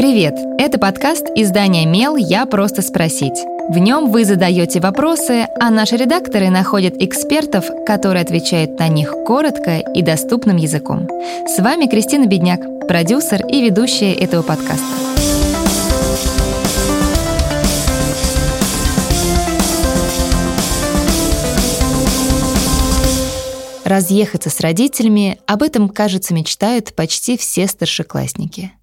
Привет! Это подкаст издания «Мел. Я просто спросить». В нем вы задаете вопросы, а наши редакторы находят экспертов, которые отвечают на них коротко и доступным языком. С вами Кристина Бедняк, продюсер и ведущая этого подкаста. Разъехаться с родителями – об этом, кажется, мечтают почти все старшеклассники –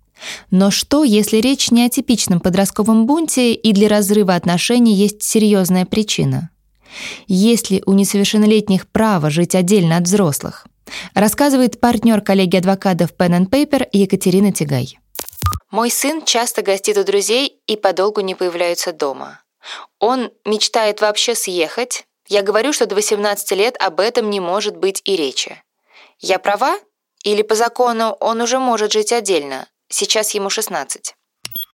но что, если речь не о типичном подростковом бунте и для разрыва отношений есть серьезная причина? Есть ли у несовершеннолетних право жить отдельно от взрослых? Рассказывает партнер коллеги адвокатов Pen and Paper Екатерина Тигай. Мой сын часто гостит у друзей и подолгу не появляется дома. Он мечтает вообще съехать. Я говорю, что до 18 лет об этом не может быть и речи. Я права? Или по закону он уже может жить отдельно, Сейчас ему 16.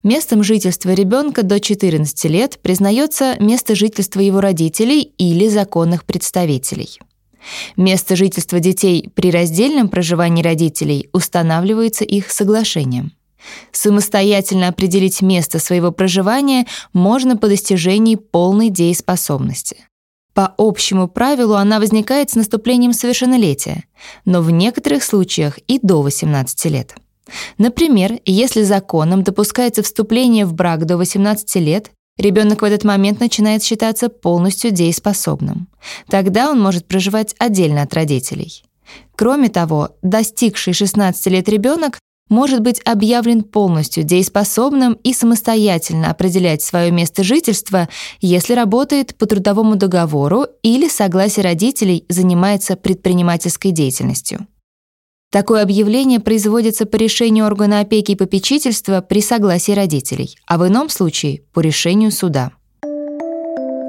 Местом жительства ребенка до 14 лет признается место жительства его родителей или законных представителей. Место жительства детей при раздельном проживании родителей устанавливается их соглашением. Самостоятельно определить место своего проживания можно по достижении полной дееспособности. По общему правилу она возникает с наступлением совершеннолетия, но в некоторых случаях и до 18 лет. Например, если законом допускается вступление в брак до 18 лет, ребенок в этот момент начинает считаться полностью дееспособным. Тогда он может проживать отдельно от родителей. Кроме того, достигший 16 лет ребенок может быть объявлен полностью дееспособным и самостоятельно определять свое место жительства, если работает по трудовому договору или согласие родителей занимается предпринимательской деятельностью. Такое объявление производится по решению органа опеки и попечительства при согласии родителей, а в ином случае – по решению суда.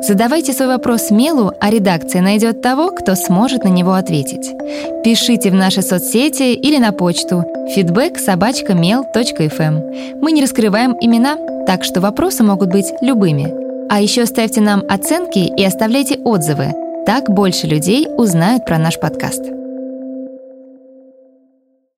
Задавайте свой вопрос Мелу, а редакция найдет того, кто сможет на него ответить. Пишите в наши соцсети или на почту feedback mail.fm. Мы не раскрываем имена, так что вопросы могут быть любыми. А еще ставьте нам оценки и оставляйте отзывы. Так больше людей узнают про наш подкаст.